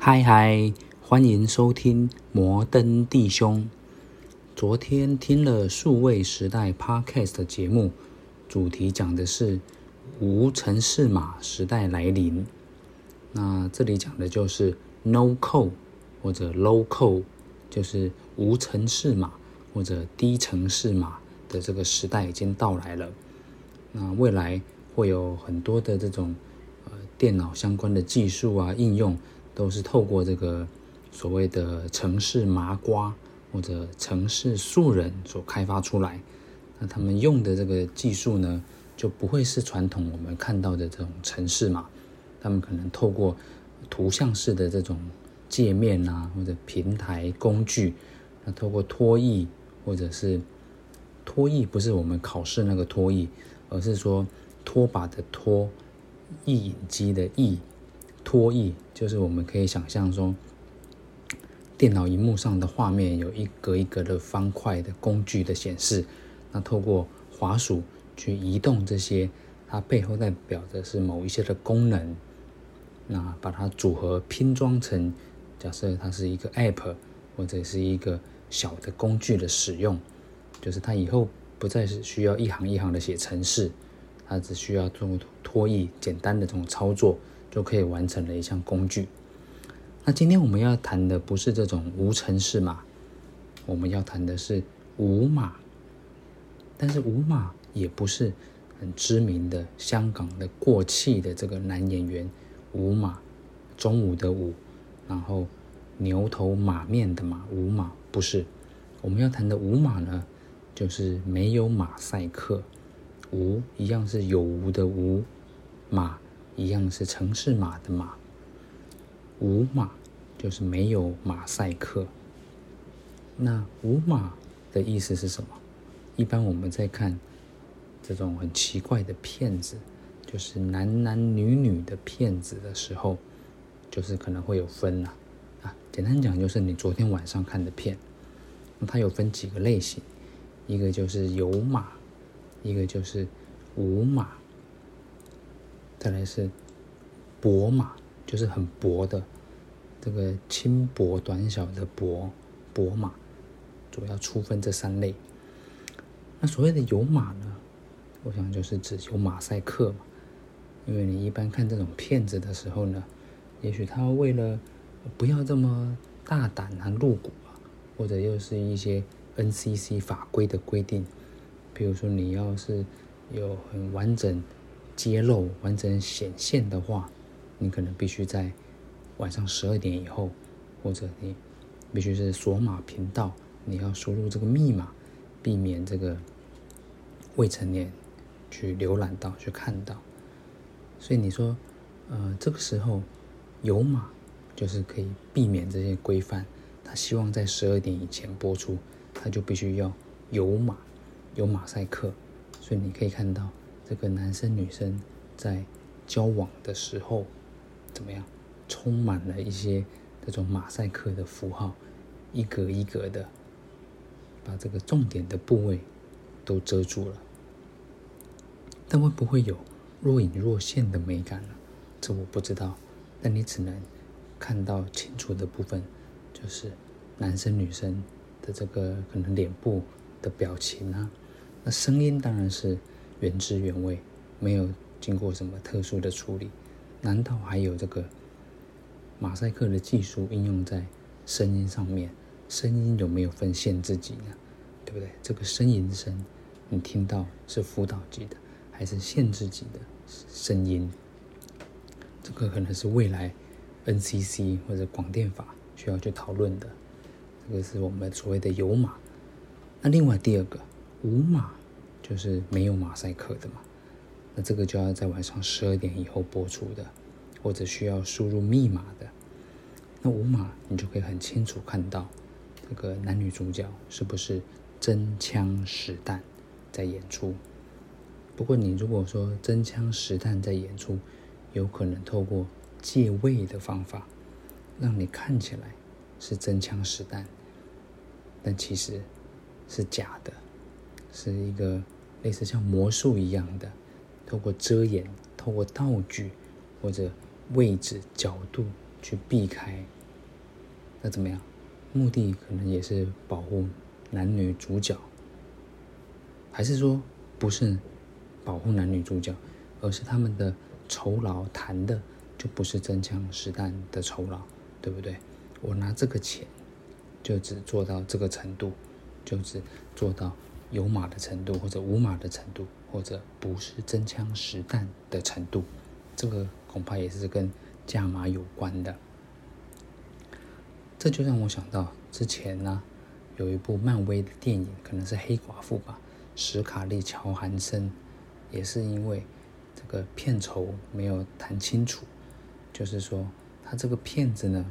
嗨嗨，欢迎收听摩登弟兄。昨天听了数位时代 Podcast 的节目，主题讲的是无程式码时代来临。那这里讲的就是 No Code 或者 Low Code，就是无程式码或者低程式码的这个时代已经到来了。那未来会有很多的这种呃电脑相关的技术啊应用。都是透过这个所谓的城市麻瓜或者城市素人所开发出来。那他们用的这个技术呢，就不会是传统我们看到的这种城市嘛。他们可能透过图像式的这种界面啊，或者平台工具，那透过拖曳或者是拖曳，不是我们考试那个拖曳，而是说拖把的拖，译影机的译。拖曳就是我们可以想象说，电脑荧幕上的画面有一格一格的方块的工具的显示，那透过滑鼠去移动这些，它背后代表的是某一些的功能，那把它组合拼装成，假设它是一个 App 或者是一个小的工具的使用，就是它以后不再是需要一行一行的写程式，它只需要做拖曳简单的这种操作。就可以完成了一项工具。那今天我们要谈的不是这种无程式码，我们要谈的是无码。但是无码也不是很知名的香港的过气的这个男演员无马，中午的午，然后牛头马面的马，无码不是。我们要谈的无码呢，就是没有马赛克，无一样是有无的无，马。一样是城市码的码，无码就是没有马赛克。那无码的意思是什么？一般我们在看这种很奇怪的片子，就是男男女女的片子的时候，就是可能会有分呐。啊，简单讲就是你昨天晚上看的片，那它有分几个类型，一个就是有码，一个就是无码。再来是薄马，就是很薄的，这个轻薄短小的薄薄马，主要粗分这三类。那所谓的有马呢，我想就是指有马赛克嘛，因为你一般看这种片子的时候呢，也许他为了不要这么大胆啊露骨啊，或者又是一些 NCC 法规的规定，比如说你要是有很完整。揭露完整显现的话，你可能必须在晚上十二点以后，或者你必须是锁码频道，你要输入这个密码，避免这个未成年去浏览到、去看到。所以你说，呃，这个时候有码就是可以避免这些规范。他希望在十二点以前播出，他就必须要有码、有马赛克。所以你可以看到。这个男生女生在交往的时候怎么样？充满了一些这种马赛克的符号，一格一格的，把这个重点的部位都遮住了。但会不会有若隐若现的美感呢？这我不知道。但你只能看到清楚的部分，就是男生女生的这个可能脸部的表情啊，那声音当然是。原汁原味，没有经过什么特殊的处理，难道还有这个马赛克的技术应用在声音上面？声音有没有分限制级呢？对不对？这个呻吟声，你听到是辅导级的，还是限制级的声音？这个可能是未来 NCC 或者广电法需要去讨论的。这个是我们所谓的有码。那另外第二个无码。就是没有马赛克的嘛，那这个就要在晚上十二点以后播出的，或者需要输入密码的。那无码你就可以很清楚看到这个男女主角是不是真枪实弹在演出。不过你如果说真枪实弹在演出，有可能透过借位的方法，让你看起来是真枪实弹，但其实是假的，是一个。类似像魔术一样的，透过遮掩、透过道具或者位置、角度去避开，那怎么样？目的可能也是保护男女主角，还是说不是保护男女主角，而是他们的酬劳谈的就不是真枪实弹的酬劳，对不对？我拿这个钱就只做到这个程度，就只做到有码的程度，或者无码的程度，或者不是真枪实弹的程度，这个恐怕也是跟价码有关的。这就让我想到之前呢，有一部漫威的电影，可能是黑寡妇吧，史卡利·乔韩森，也是因为这个片酬没有谈清楚，就是说他这个片子呢，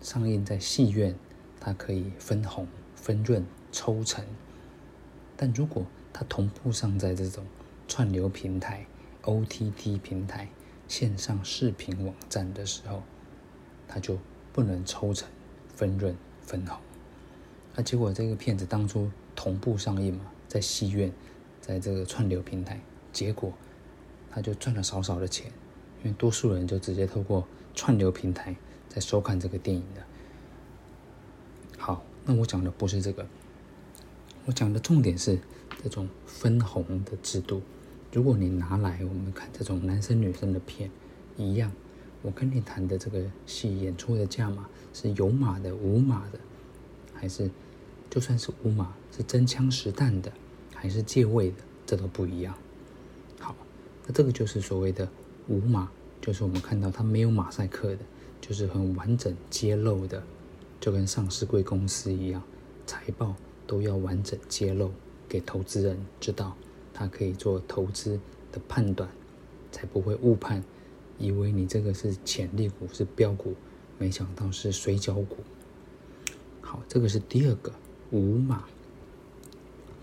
上映在戏院，它可以分红、分润、抽成，但如果它同步上在这种串流平台、OTT 平台、线上视频网站的时候，它就。不能抽成、分润、分红，那结果这个片子当初同步上映嘛，在戏院，在这个串流平台，结果他就赚了少少的钱，因为多数人就直接透过串流平台在收看这个电影的。好，那我讲的不是这个，我讲的重点是这种分红的制度。如果你拿来我们看这种男生女生的片一样。我跟你谈的这个戏演出的价码是有码的、无码的，还是就算是无码是真枪实弹的，还是借位的，这都不一样。好，那这个就是所谓的无码，就是我们看到它没有马赛克的，就是很完整揭露的，就跟上市贵公司一样，财报都要完整揭露给投资人知道，他可以做投资的判断，才不会误判。以为你这个是潜力股，是标股，没想到是水饺股。好，这个是第二个无码。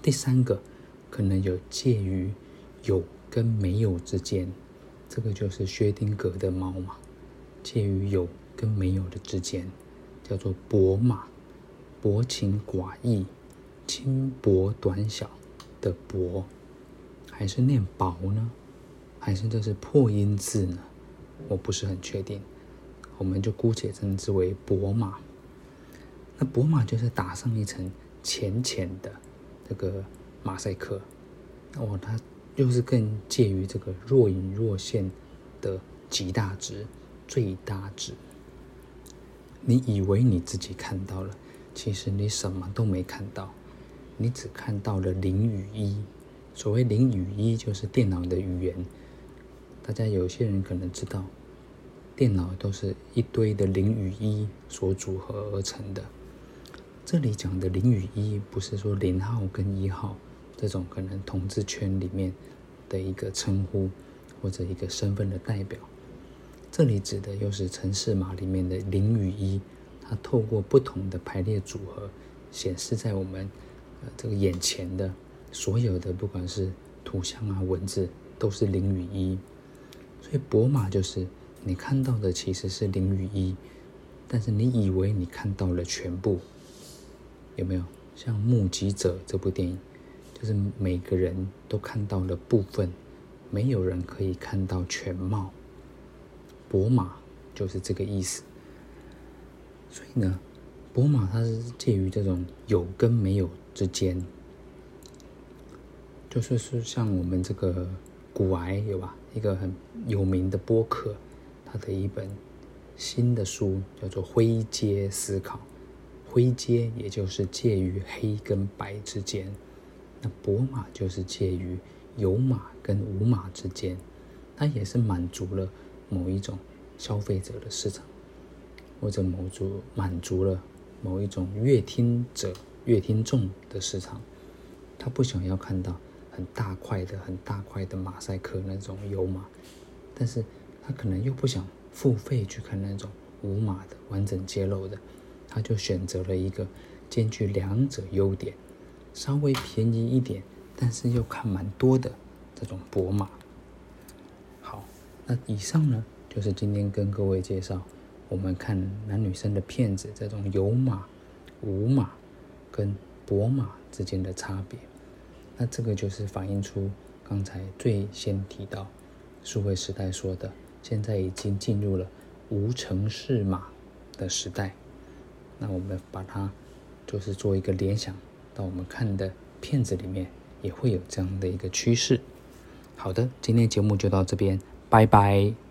第三个可能有介于有跟没有之间，这个就是薛丁格的猫嘛，介于有跟没有的之间，叫做薄马，薄情寡义、轻薄短小的薄，还是念薄呢？还是这是破音字呢？我不是很确定，我们就姑且称之为薄马。那薄码就是打上一层浅浅的这个马赛克，哦，它又是更介于这个若隐若现的极大值、最大值。你以为你自己看到了，其实你什么都没看到，你只看到了零与一。所谓零与一，就是电脑的语言。大家有些人可能知道，电脑都是一堆的零与一所组合而成的。这里讲的零与一，不是说零号跟一号这种可能统治圈里面的一个称呼或者一个身份的代表。这里指的又是城市码里面的零与一，它透过不同的排列组合显示在我们这个眼前的所有的，不管是图像啊文字，都是零与一。所以博马就是你看到的其实是零与一，但是你以为你看到了全部，有没有？像《目击者》这部电影，就是每个人都看到了部分，没有人可以看到全貌。博马就是这个意思。所以呢，博马它是介于这种有跟没有之间，就是是像我们这个。古癌有吧？一个很有名的播客，他的一本新的书叫做《灰阶思考》。灰阶也就是介于黑跟白之间，那薄码就是介于有码跟无码之间，它也是满足了某一种消费者的市场，或者某足满足了某一种阅听者、乐听众的市场，他不想要看到。很大块的、很大块的马赛克那种有码，但是他可能又不想付费去看那种无码的完整揭露的，他就选择了一个兼具两者优点，稍微便宜一点，但是又看蛮多的这种薄码。好，那以上呢，就是今天跟各位介绍我们看男女生的片子这种有码、无码跟博马之间的差别。那这个就是反映出刚才最先提到数位时代说的，现在已经进入了无程式码的时代。那我们把它就是做一个联想，到我们看的片子里面也会有这样的一个趋势。好的，今天节目就到这边，拜拜。